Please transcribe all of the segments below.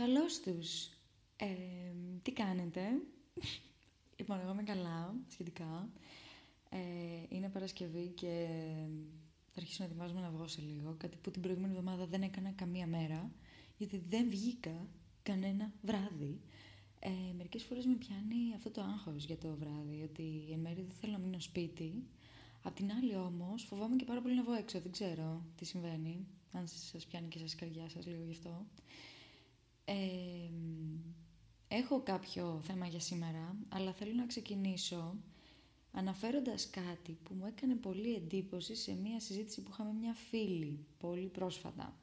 Καλώς τους. Ε, τι κάνετε; λοιπόν, εγώ είμαι καλά, σχετικά. Ε, είναι Παρασκευή και θα αρχίσω να ετοιμάζομαι να βγω σε λίγο. Κάτι που την προηγούμενη εβδομάδα δεν έκανα καμία μέρα, γιατί δεν βγήκα κανένα βράδυ. Ε, μερικές φορές με πιάνει αυτό το άγχος για το βράδυ, ότι εν μέρει δεν θέλω να μείνω σπίτι. Απ' την άλλη όμως φοβάμαι και πάρα πολύ να βγω έξω, δεν ξέρω τι συμβαίνει, αν σας πιάνει και σας καρδιά σας λίγο γι' αυτό. Ε, έχω κάποιο θέμα για σήμερα, αλλά θέλω να ξεκινήσω αναφέροντας κάτι που μου έκανε πολύ εντύπωση σε μία συζήτηση που είχαμε μια φίλη πολύ πρόσφατα.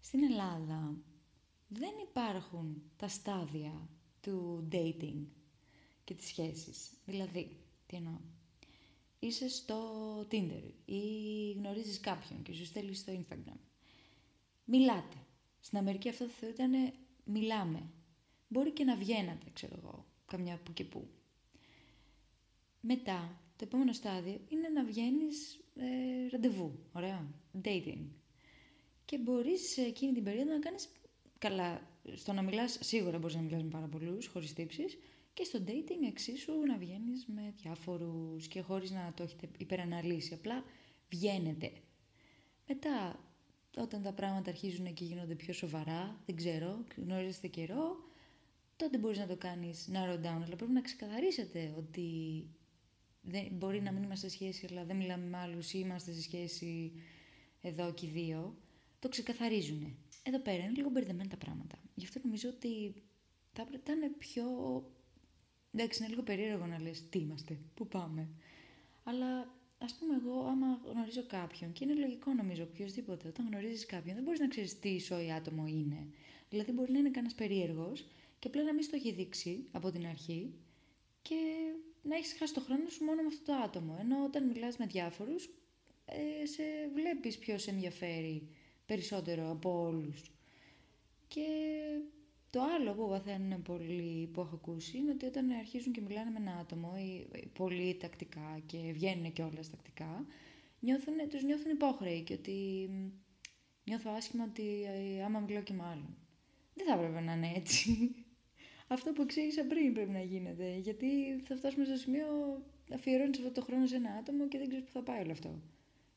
Στην Ελλάδα δεν υπάρχουν τα στάδια του dating και τις σχέσεις. Δηλαδή, τι εννοώ; Είσαι στο Tinder ή γνωρίζεις κάποιον και σου στέλνει στο Instagram. Μιλάτε. Στην Αμερική αυτό θα ήταν μιλάμε. Μπορεί και να βγαίνατε, ξέρω εγώ, καμιά που και που. Μετά, το επόμενο στάδιο είναι να βγαίνεις ε, ραντεβού, ωραία, dating. Και μπορείς σε εκείνη την περίοδο να κάνεις καλά, στο να μιλάς σίγουρα μπορείς να μιλάς με πάρα πολλούς, χωρίς τύψεις, και στο dating εξίσου να βγαίνεις με διάφορους και χωρίς να το έχετε υπεραναλύσει, απλά βγαίνετε. Μετά όταν τα πράγματα αρχίζουν και γίνονται πιο σοβαρά, δεν ξέρω, γνωρίζετε καιρό, τότε μπορείς να το κάνεις narrow down, αλλά πρέπει να ξεκαθαρίσετε ότι δεν, μπορεί να μην είμαστε σε σχέση, αλλά δεν μιλάμε με άλλους ή είμαστε σε σχέση εδώ και δύο, το ξεκαθαρίζουν. Εδώ πέρα είναι λίγο μπερδεμένα τα πράγματα. Γι' αυτό νομίζω ότι θα πρέπει να είναι πιο... Εντάξει, είναι λίγο περίεργο να λες τι είμαστε, πού πάμε. Αλλά ας πούμε, εγώ, άμα γνωρίζω κάποιον, και είναι λογικό νομίζω οποιοδήποτε, όταν γνωρίζεις κάποιον, δεν μπορείς να ξέρεις τι ισόη άτομο είναι. Δηλαδή, μπορεί να είναι κανένας περίεργος και απλά να μην στο έχει δείξει από την αρχή και να έχεις χάσει το χρόνο σου μόνο με αυτό το άτομο. Ενώ όταν μιλάς με διάφορους, ε, σε βλέπεις ποιος σε ενδιαφέρει περισσότερο από όλους. Και το άλλο που βαθαίνουν πολύ που έχω ακούσει είναι ότι όταν αρχίζουν και μιλάνε με ένα άτομο ή πολύ τακτικά και βγαίνουν και όλα τακτικά, νιώθουν, τους νιώθουν υπόχρεοι και ότι νιώθω άσχημα ότι ε, άμα μιλάω και με άλλον. Δεν θα έπρεπε να είναι έτσι. Αυτό που εξήγησα πριν πρέπει να γίνεται, γιατί θα φτάσουμε στο σημείο να αφιερώνεις αυτό το χρόνο σε ένα άτομο και δεν ξέρεις που θα πάει όλο αυτό.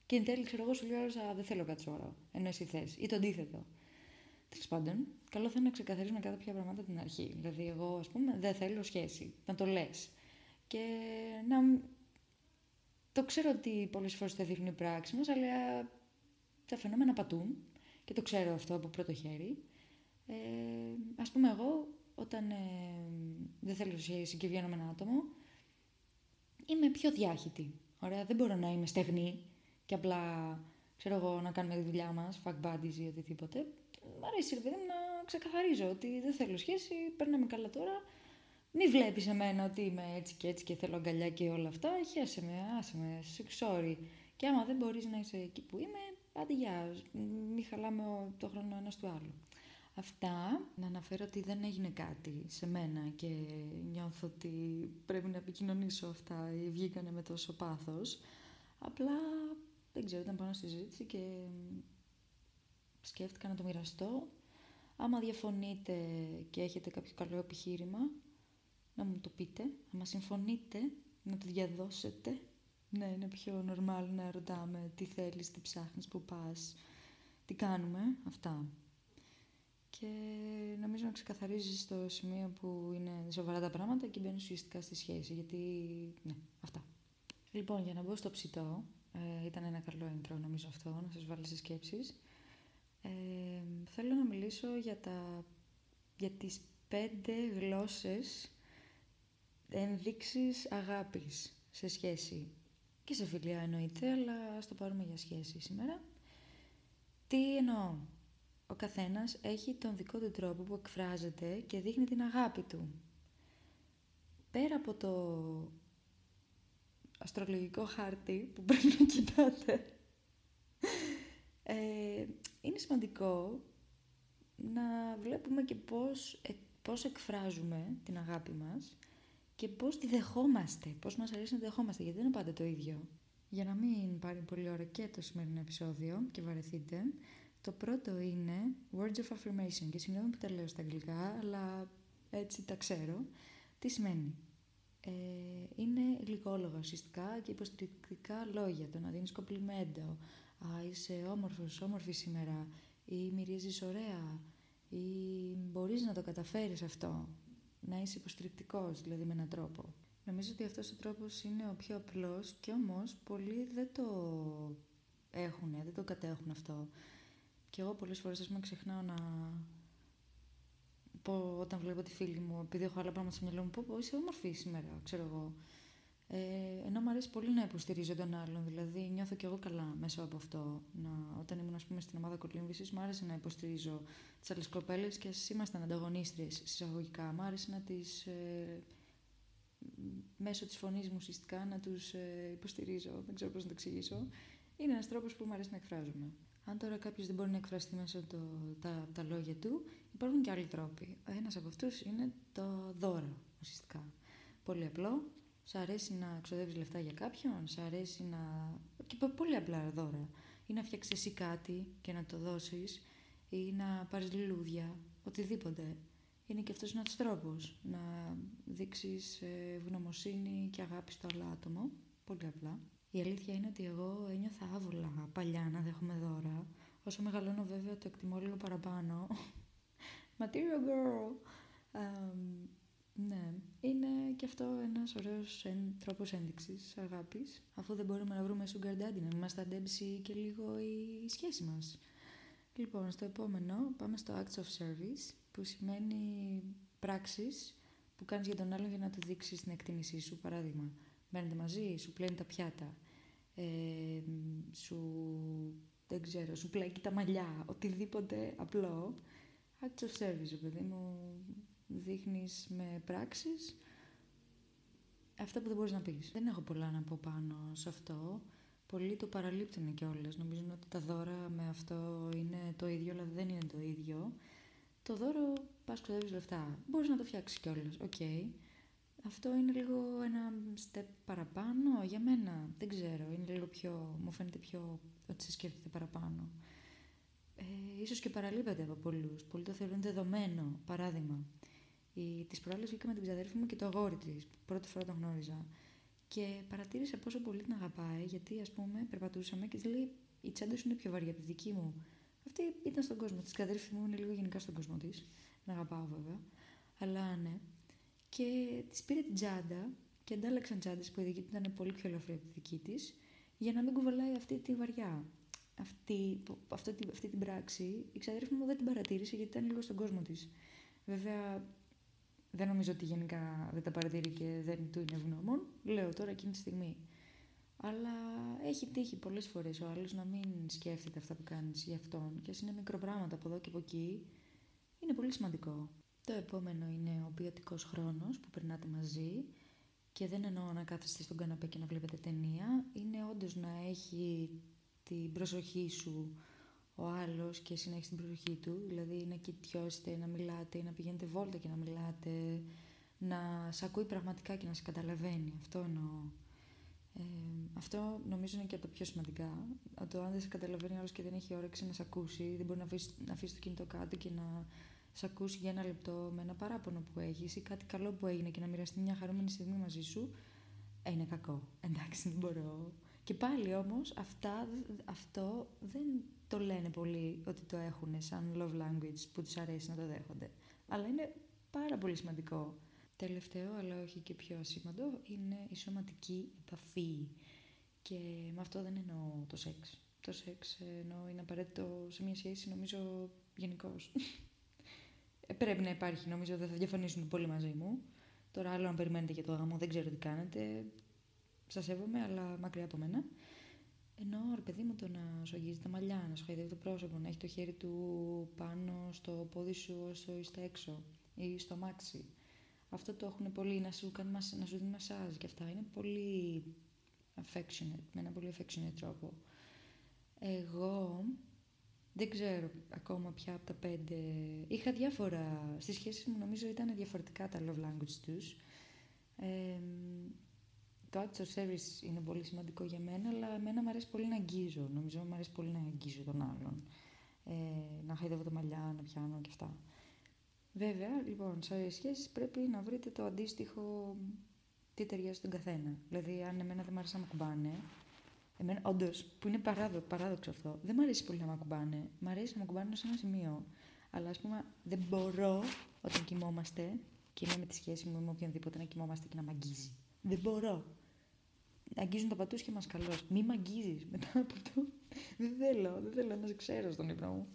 Και εν τέλει, ξέρω εγώ, σου λέω, δεν θέλω κάτι σοβαρό, ενώ εσύ θες, ή το αντίθετο. Τέλος πάντων, καλό θα είναι να ξεκαθαρίσουμε κάποια πράγματα την αρχή. Δηλαδή, εγώ, ας πούμε, δεν θέλω σχέση. Να το λες. Και να. Το ξέρω ότι πολλές φορές θα δείχνει η πράξη μας, αλλά τα φαινόμενα πατούν και το ξέρω αυτό από πρώτο χέρι. Ε, ας πούμε εγώ όταν ε, δεν θέλω σχέση και βγαίνω με ένα άτομο είμαι πιο διάχυτη. Ωραία, δεν μπορώ να είμαι στεγνή και απλά ξέρω εγώ να κάνουμε τη δουλειά μας, fuck buddies ή οτιδήποτε μ' αρέσει ρε παιδί μου να ξεκαθαρίζω ότι δεν θέλω σχέση, περνάμε καλά τώρα. Μη βλέπεις εμένα ότι είμαι έτσι και έτσι και θέλω αγκαλιά και όλα αυτά. Χαίρεσαι με, άσε με, sorry. Και άμα δεν μπορείς να είσαι εκεί που είμαι, άντε γεια, μη χαλάμε το χρόνο ένας του άλλου. Αυτά, να αναφέρω ότι δεν έγινε κάτι σε μένα και νιώθω ότι πρέπει να επικοινωνήσω αυτά ή βγήκανε με τόσο πάθος. Απλά, δεν ξέρω, ήταν πάνω στη συζήτηση και σκέφτηκα να το μοιραστώ. Άμα διαφωνείτε και έχετε κάποιο καλό επιχείρημα, να μου το πείτε. Άμα συμφωνείτε, να το διαδώσετε. Ναι, είναι πιο normal να ρωτάμε τι θέλεις, τι ψάχνεις, πού πας, τι κάνουμε, αυτά. Και νομίζω να ξεκαθαρίζεις στο σημείο που είναι σοβαρά τα πράγματα και μπαίνεις ουσιαστικά στη σχέση, γιατί, ναι, αυτά. Λοιπόν, για να μπω στο ψητό, ε, ήταν ένα καλό intro νομίζω αυτό, να σας βάλω σε σκέψεις. Ε, θέλω να μιλήσω για, τα, για τις πέντε γλώσσες ενδείξεις αγάπης σε σχέση και σε φιλία εννοείται, αλλά ας το πάρουμε για σχέση σήμερα. Τι εννοώ; Ο καθένας έχει τον δικό του τρόπο που εκφράζεται και δείχνει την αγάπη του. Πέρα από το αστρολογικό χάρτη που πρέπει να κοιτάτε, ε, είναι σημαντικό να βλέπουμε και πώς, ε, πώς εκφράζουμε την αγάπη μας και πώς τη δεχόμαστε, πώς μας αρέσει να τη δεχόμαστε, γιατί δεν είναι πάντα το ίδιο. Για να μην πάρει πολύ ώρα και το σημερινό επεισόδιο και βαρεθείτε, Το πρώτο είναι words of affirmation και συγγνώμη που τα λέω στα αγγλικά, αλλά έτσι τα ξέρω. Τι σημαίνει; Ε, είναι γλυκόλογα ουσιαστικά και υποστηρικτικά λόγια. Το να δίνεις κομπλιμέντο, α, είσαι όμορφος, όμορφη σήμερα ή μυρίζεις ωραία ή μπορείς να το καταφέρεις αυτό. Να είσαι υποστηρικτικός δηλαδή με έναν τρόπο. Νομίζω ότι αυτός ο τρόπος είναι ο πιο απλός και όμως πολλοί δεν το έχουν, δεν το κατέχουν αυτό. Και εγώ πολλές φορές ας πούμε ξεχνάω να πω όταν βλέπω τη φίλη μου, επειδή έχω άλλα πράγματα στο μυαλό μου, πω, πω είσαι όμορφη σήμερα, ξέρω εγώ. Ε, ενώ μου αρέσει πολύ να υποστηρίζω τον άλλον, δηλαδή νιώθω κι εγώ καλά μέσα από αυτό. Να, όταν ήμουν ας πούμε, στην ομάδα κολύμβησης, μου άρεσε να υποστηρίζω τις άλλες κοπέλες και ας ήμασταν ανταγωνίστριες συσσαγωγικά. Μου άρεσε να τις. Ε, μέσω της φωνής μου ουσιαστικά να τους ε, υποστηρίζω. Δεν ξέρω πώς να το εξηγήσω. Είναι ένας τρόπος που μου αρέσει να εκφράζομαι. Αν τώρα κάποιος δεν μπορεί να εκφραστεί μέσα από τα, τα λόγια του, υπάρχουν και άλλοι τρόποι. Ένας από αυτούς είναι το δώρο, ουσιαστικά. Πολύ απλό. Σ' αρέσει να ξοδεύεις λεφτά για κάποιον, σ' αρέσει να. και πολύ απλά δώρα. Ή να φτιάξεις εσύ κάτι και να το δώσεις, ή να πάρεις λουλούδια, οτιδήποτε. Είναι και αυτός ένας τρόπος να δείξεις ε, ευγνωμοσύνη και αγάπη στο άλλο άτομο. Πολύ απλά. Η αλήθεια είναι ότι εγώ ένιωθα άβολα παλιά να δέχομαι δώρα. Όσο μεγαλώνω βέβαια το εκτιμώ λίγο παραπάνω. Material girl! Um, ναι, είναι και αυτό ένας ωραίος εν, τρόπος ένδειξης αγάπης. Αφού δεν μπορούμε να βρούμε sugar daddy, να μην μας ταντέμψει και λίγο η σχέση μας. Λοιπόν, στο επόμενο πάμε στο acts of service, που σημαίνει πράξεις που κάνεις για τον άλλον για να του δείξεις την εκτίμησή σου. Παράδειγμα, μένετε μαζί, σου πλένει τα πιάτα, ε, σου, δεν ξέρω, σου πλέκει τα μαλλιά, οτιδήποτε απλό. Acts of service, παιδί μου, δείχνεις με πράξεις αυτά που δεν μπορείς να πεις. Δεν έχω πολλά να πω πάνω σε αυτό. Πολλοί το παραλείπτουν κιόλας. Νομίζουν ότι τα δώρα με αυτό είναι το ίδιο, αλλά δεν είναι το ίδιο. Το δώρο πας ξοδεύεις λεφτά. Μπορείς να το φτιάξεις κιόλας. OK. Okay. Αυτό είναι λίγο ένα step παραπάνω για μένα. Δεν ξέρω. Είναι λίγο πιο. Μου φαίνεται πιο. ότι σε σκέφτεται παραπάνω. Ε, ίσως και παραλείπεται από πολλούς. Πολλοί το θεωρούν δεδομένο. Παράδειγμα. Τις προάλλες βγήκα με την ξαδέρφη μου και το αγόρι της. Πρώτη φορά τον γνώριζα. Και παρατήρησα πόσο πολύ την αγαπάει, γιατί ας πούμε περπατούσαμε και της λέει: Η τσάντα σου είναι πιο βαριά από τη δική μου. Αυτή ήταν στον κόσμο της. Η ξαδέρφη μου είναι λίγο γενικά στον κόσμο της. Την αγαπάω βέβαια. Αλλά ναι. Και της πήρε την τσάντα και αντάλλαξαν τσάντες που η δική του ήταν πολύ πιο ελαφρύ από τη δική της, για να μην κουβαλάει αυτή τη βαριά. Αυτή, αυτή, αυτή την πράξη η ξαδέρφη μου δεν την παρατήρησε γιατί ήταν λίγο στον κόσμο της. Βέβαια, δεν νομίζω ότι γενικά δεν τα παρατηρεί και δεν του είναι ευγνώμων. Λέω τώρα εκείνη τη στιγμή. Αλλά έχει τύχει πολλές φορές ο άλλος να μην σκέφτεται αυτά που κάνεις για αυτόν. Και ας είναι μικροπράγματα από εδώ και από εκεί, είναι πολύ σημαντικό. Το επόμενο είναι ο ποιοτικός χρόνος που περνάτε μαζί. Και δεν εννοώ να κάθεστε στον καναπέ και να βλέπετε ταινία. Είναι όντως να έχει την προσοχή σου ο άλλος και εσύ να έχεις την προσοχή του, δηλαδή να κοιτιώσετε, να μιλάτε, να πηγαίνετε βόλτα και να μιλάτε, να σε ακούει πραγματικά και να σε καταλαβαίνει. Αυτό εννοώ. Ε, αυτό νομίζω είναι και από τα πιο σημαντικά. Το αν δεν σε καταλαβαίνει άλλος και δεν έχει όρεξη να σε ακούσει, δεν μπορεί να αφήσει, να αφήσει το κινητό κάτω και να σε ακούσει για ένα λεπτό με ένα παράπονο που έχεις ή κάτι καλό που έγινε και να μοιραστεί μια χαρούμενη στιγμή μαζί σου, ε, είναι κακό. Εντάξει, δεν μπορώ. Και πάλι όμως αυτό δεν το λένε πολύ ότι το έχουν σαν love language που τους αρέσει να το δέχονται. Αλλά είναι πάρα πολύ σημαντικό. Τελευταίο, αλλά όχι και πιο ασήμαντο, είναι η σωματική επαφή. Και με αυτό δεν εννοώ το σεξ. Το σεξ εννοώ είναι απαραίτητο σε μια σχέση, νομίζω, γενικώς. Ε, πρέπει να υπάρχει, νομίζω, δεν θα διαφωνήσουν πολύ μαζί μου. Τώρα άλλο αν περιμένετε για το γάμο, δεν ξέρω τι κάνετε. Σας σέβομαι, αλλά μακριά από μένα. Ενώ ρε παιδί μου το να σου αγγίζει τα μαλλιά, να σου χαϊδεύει το πρόσωπο, να έχει το χέρι του πάνω στο πόδι σου όσο είστε έξω ή στο μάξι. Αυτό το έχουν πολύ, να σου, κάνει, να σου δίνει μασάζ και αυτά. Είναι πολύ affectionate, με ένα πολύ affectionate τρόπο. Εγώ δεν ξέρω ακόμα πια από τα πέντε. Είχα διάφορα. Στις σχέσεις μου νομίζω ήταν διαφορετικά τα love language τους. Ε, το acts of service είναι πολύ σημαντικό για μένα, αλλά εμένα μου αρέσει πολύ να αγγίζω. Νομίζω μου αρέσει πολύ να αγγίζω τον άλλον. ε, να χαϊδεύω τα μαλλιά, να πιάνω και αυτά. Βέβαια, λοιπόν, σε σχέσεις πρέπει να βρείτε το αντίστοιχο τι ταιριάζει στον καθένα. Δηλαδή, αν εμένα δεν μου αρέσει να με κουμπάνε, εμένα, όντως, που είναι παράδο, παράδοξο αυτό, δεν μου αρέσει πολύ να με κουμπάνε. Μ' αρέσει να με κουμπάνε σε ένα σημείο. Αλλά, ας πούμε, δεν μπορώ όταν κοιμόμαστε και είμαι με τη σχέση μου με οποιονδήποτε να κοιμόμαστε και να μ' αγγίζει. Δεν μπορώ. Αγγίζουν τα πατούσια μας καλώς. Μη μ' αγγίζεις μετά από αυτό. δεν θέλω, δεν θέλω να σε ξέρω στον ύπνο μου.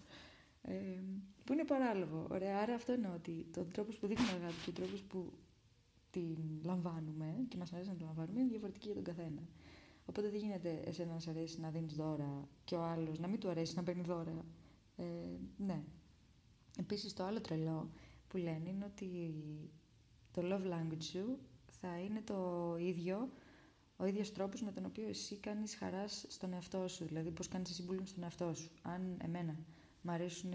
Ε, που είναι παράλογο. Ωραία, άρα αυτό εννοώ ότι τον τρόπος που δείχνουμε αγάπη και ο τρόπος που την λαμβάνουμε και μας αρέσει να την λαμβάνουμε είναι διαφορετική για τον καθένα. Οπότε δεν γίνεται εσένα να σε αρέσει να δίνεις δώρα και ο άλλος να μην του αρέσει να παίρνει δώρα. Ε, ναι. Επίσης το άλλο τρελό που λένε είναι ότι το love language σου θα είναι το ίδιο, ο ίδιος τρόπος με τον οποίο εσύ κάνεις χαράς στον εαυτό σου, δηλαδή πώς κάνεις εσύ bullying στον εαυτό σου. Αν εμένα μ' αρέσουν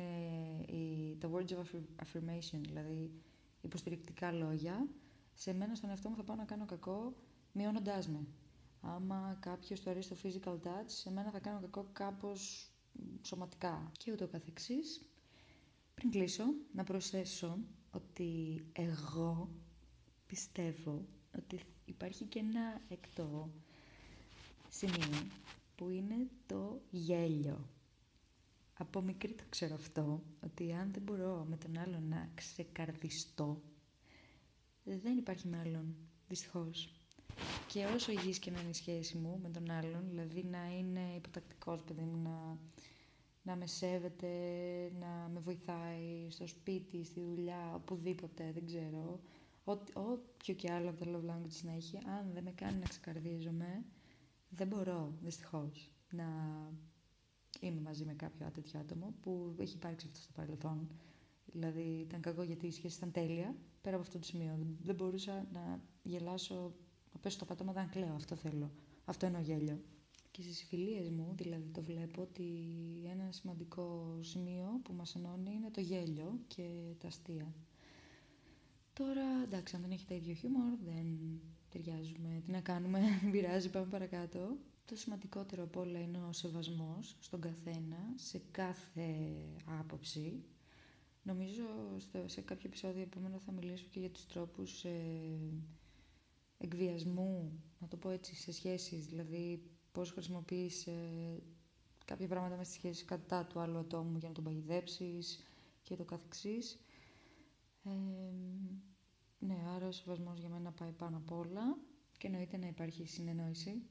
οι, τα words of affirmation, δηλαδή υποστηρικτικά λόγια, σε μένα στον εαυτό μου θα πάω να κάνω κακό μειώνοντάς με. Άμα κάποιος του αρέσει το physical touch, σε μένα θα κάνω κακό κάπως σωματικά και ούτω καθεξής. Πριν κλείσω, να προσθέσω ότι εγώ πιστεύω ότι υπάρχει και ένα εκτό σημείο που είναι το γέλιο. Από μικρή το ξέρω αυτό, ότι αν δεν μπορώ με τον άλλον να ξεκαρδιστώ, δεν υπάρχει μέλλον, δυστυχώς. Και όσο υγιής και να είναι η σχέση μου με τον άλλον, δηλαδή να είναι υποτακτικός, παιδί μου, να, να με σέβεται, να με βοηθάει στο σπίτι, στη δουλειά, οπουδήποτε, δεν ξέρω, όποιο και άλλο από τα love language να έχει, αν δεν με κάνει να ξεκαρδίζομαι, δεν μπορώ, δυστυχώς, να είμαι μαζί με κάποιο τέτοιο άτομο που έχει υπάρξει αυτό στο παρελθόν. Δηλαδή ήταν κακό γιατί η σχέση ήταν τέλεια, πέρα από αυτό το σημείο. Δεν μπορούσα να γελάσω, να πέσω στο πατώματα αν κλαίω. Αυτό θέλω. Αυτό είναι ο γέλιο. Και στις φιλίες μου, δηλαδή το βλέπω ότι ένα σημαντικό σημείο που μας ενώνει είναι το γέλιο και τα αστεία. Τώρα, εντάξει, αν δεν έχει τα ίδιο χιούμορ, δεν ταιριάζουμε. Τι να κάνουμε, δεν πειράζει, πάμε παρακάτω. Το σημαντικότερο από όλα είναι ο σεβασμός στον καθένα, σε κάθε άποψη. Νομίζω στο, σε κάποιο επεισόδιο επόμενο θα μιλήσω και για τους τρόπους ε, εκβιασμού, να το πω έτσι, σε σχέσεις. Δηλαδή, πώς χρησιμοποιείς ε, κάποια πράγματα μέσα στη σχέση κατά του άλλου ατόμου για να τον παγιδέψεις και το καθεξής. Ε, ναι, άρα ο σεβασμός για μένα πάει πάνω απ' όλα και εννοείται να υπάρχει συνεννόηση.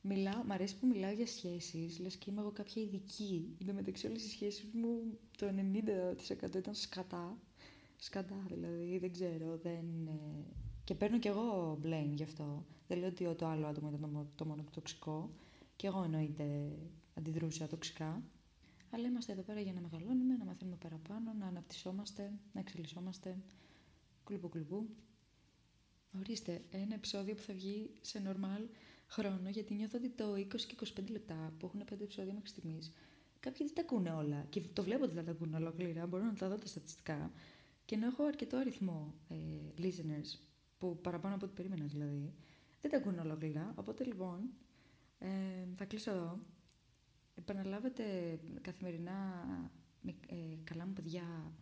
Μιλάω, μ' αρέσει που μιλάω για σχέσεις, λες και είμαι εγώ κάποια ειδική. Εν τω μεταξύ, όλες οι σχέσεις μου το 90% ήταν σκατά. Σκατά δηλαδή, δεν ξέρω. Δεν, ε, Και παίρνω κι εγώ blame γι' αυτό. Δεν λέω ότι το άλλο άτομο ήταν το, το μόνο τοξικό. Και εγώ εννοείται αντιδρούσα τοξικά. Αλλά είμαστε εδώ πέρα για να μεγαλώνουμε, να μαθαίνουμε παραπάνω, να αναπτυσσόμαστε, να εξελισσόμαστε. Κλουπού κλουπού. Ορίστε, ένα επεισόδιο που θα βγει σε normal χρόνο, γιατί νιώθω ότι το 20 και 25 λεπτά που έχουν πέντε επεισόδια μέχρι στιγμής, κάποιοι δεν τα ακούνε όλα. Και το βλέπω ότι δεν τα ακούνε ολόκληρα, μπορώ να τα δω τα στατιστικά. Και ενώ έχω αρκετό αριθμό ε, listeners, που παραπάνω από ό,τι περίμενα δηλαδή, δεν τα ακούνε ολόκληρα. Οπότε λοιπόν, ε, θα κλείσω εδώ. Επαναλάβετε καθημερινά με, ε, καλά μου παιδιά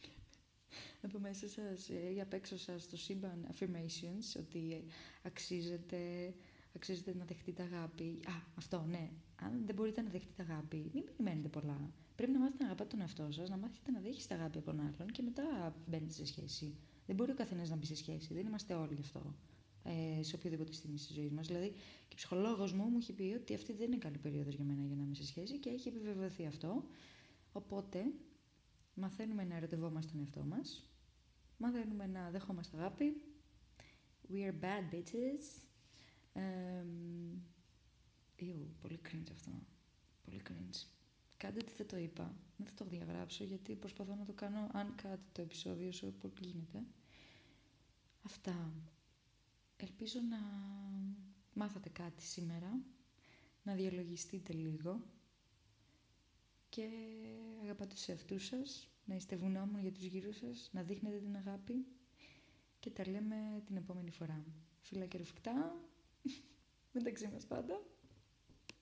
από μέσα σας ή απ' έξω σας το σύμπαν affirmations ότι αξίζετε, αξίζετε να δεχτείτε αγάπη. Α, αυτό, ναι. Αν δεν μπορείτε να δεχτείτε αγάπη, μην περιμένετε πολλά. Πρέπει να μάθετε να αγαπάτε τον εαυτό σας, να μάθετε να δέχεστε αγάπη από τον άλλον και μετά μπαίνετε σε σχέση. Δεν μπορεί ο καθένας να μπει σε σχέση. Δεν είμαστε όλοι γι' αυτό. Ε, σε οποιοδήποτε στιγμή τη ζωή μας. Δηλαδή, και ο ψυχολόγος μου μου έχει πει ότι αυτή δεν είναι καλή περίοδος για μένα για να είμαι σε σχέση και έχει επιβεβαιωθεί αυτό. Οπότε, μαθαίνουμε να ερωτευόμαστε τον εαυτό μας, μαθαίνουμε να δεχόμαστε αγάπη. We are bad bitches. Um, πολύ cringe αυτό. Πολύ cringe. Κάντε ότι δεν το είπα. Δεν θα το διαγράψω γιατί προσπαθώ να το κάνω αν κάτι το επεισόδιο όσο πολύ γίνεται. Αυτά. Ελπίζω να μάθατε κάτι σήμερα, να διαλογιστείτε λίγο και αγαπάτε τους εαυτούς σας, να είστε βουνόμουν για τους γύρω σας, να δείχνετε την αγάπη και τα λέμε την επόμενη φορά. Φιλά και ρουφικτά, μεταξύ μας πάντα.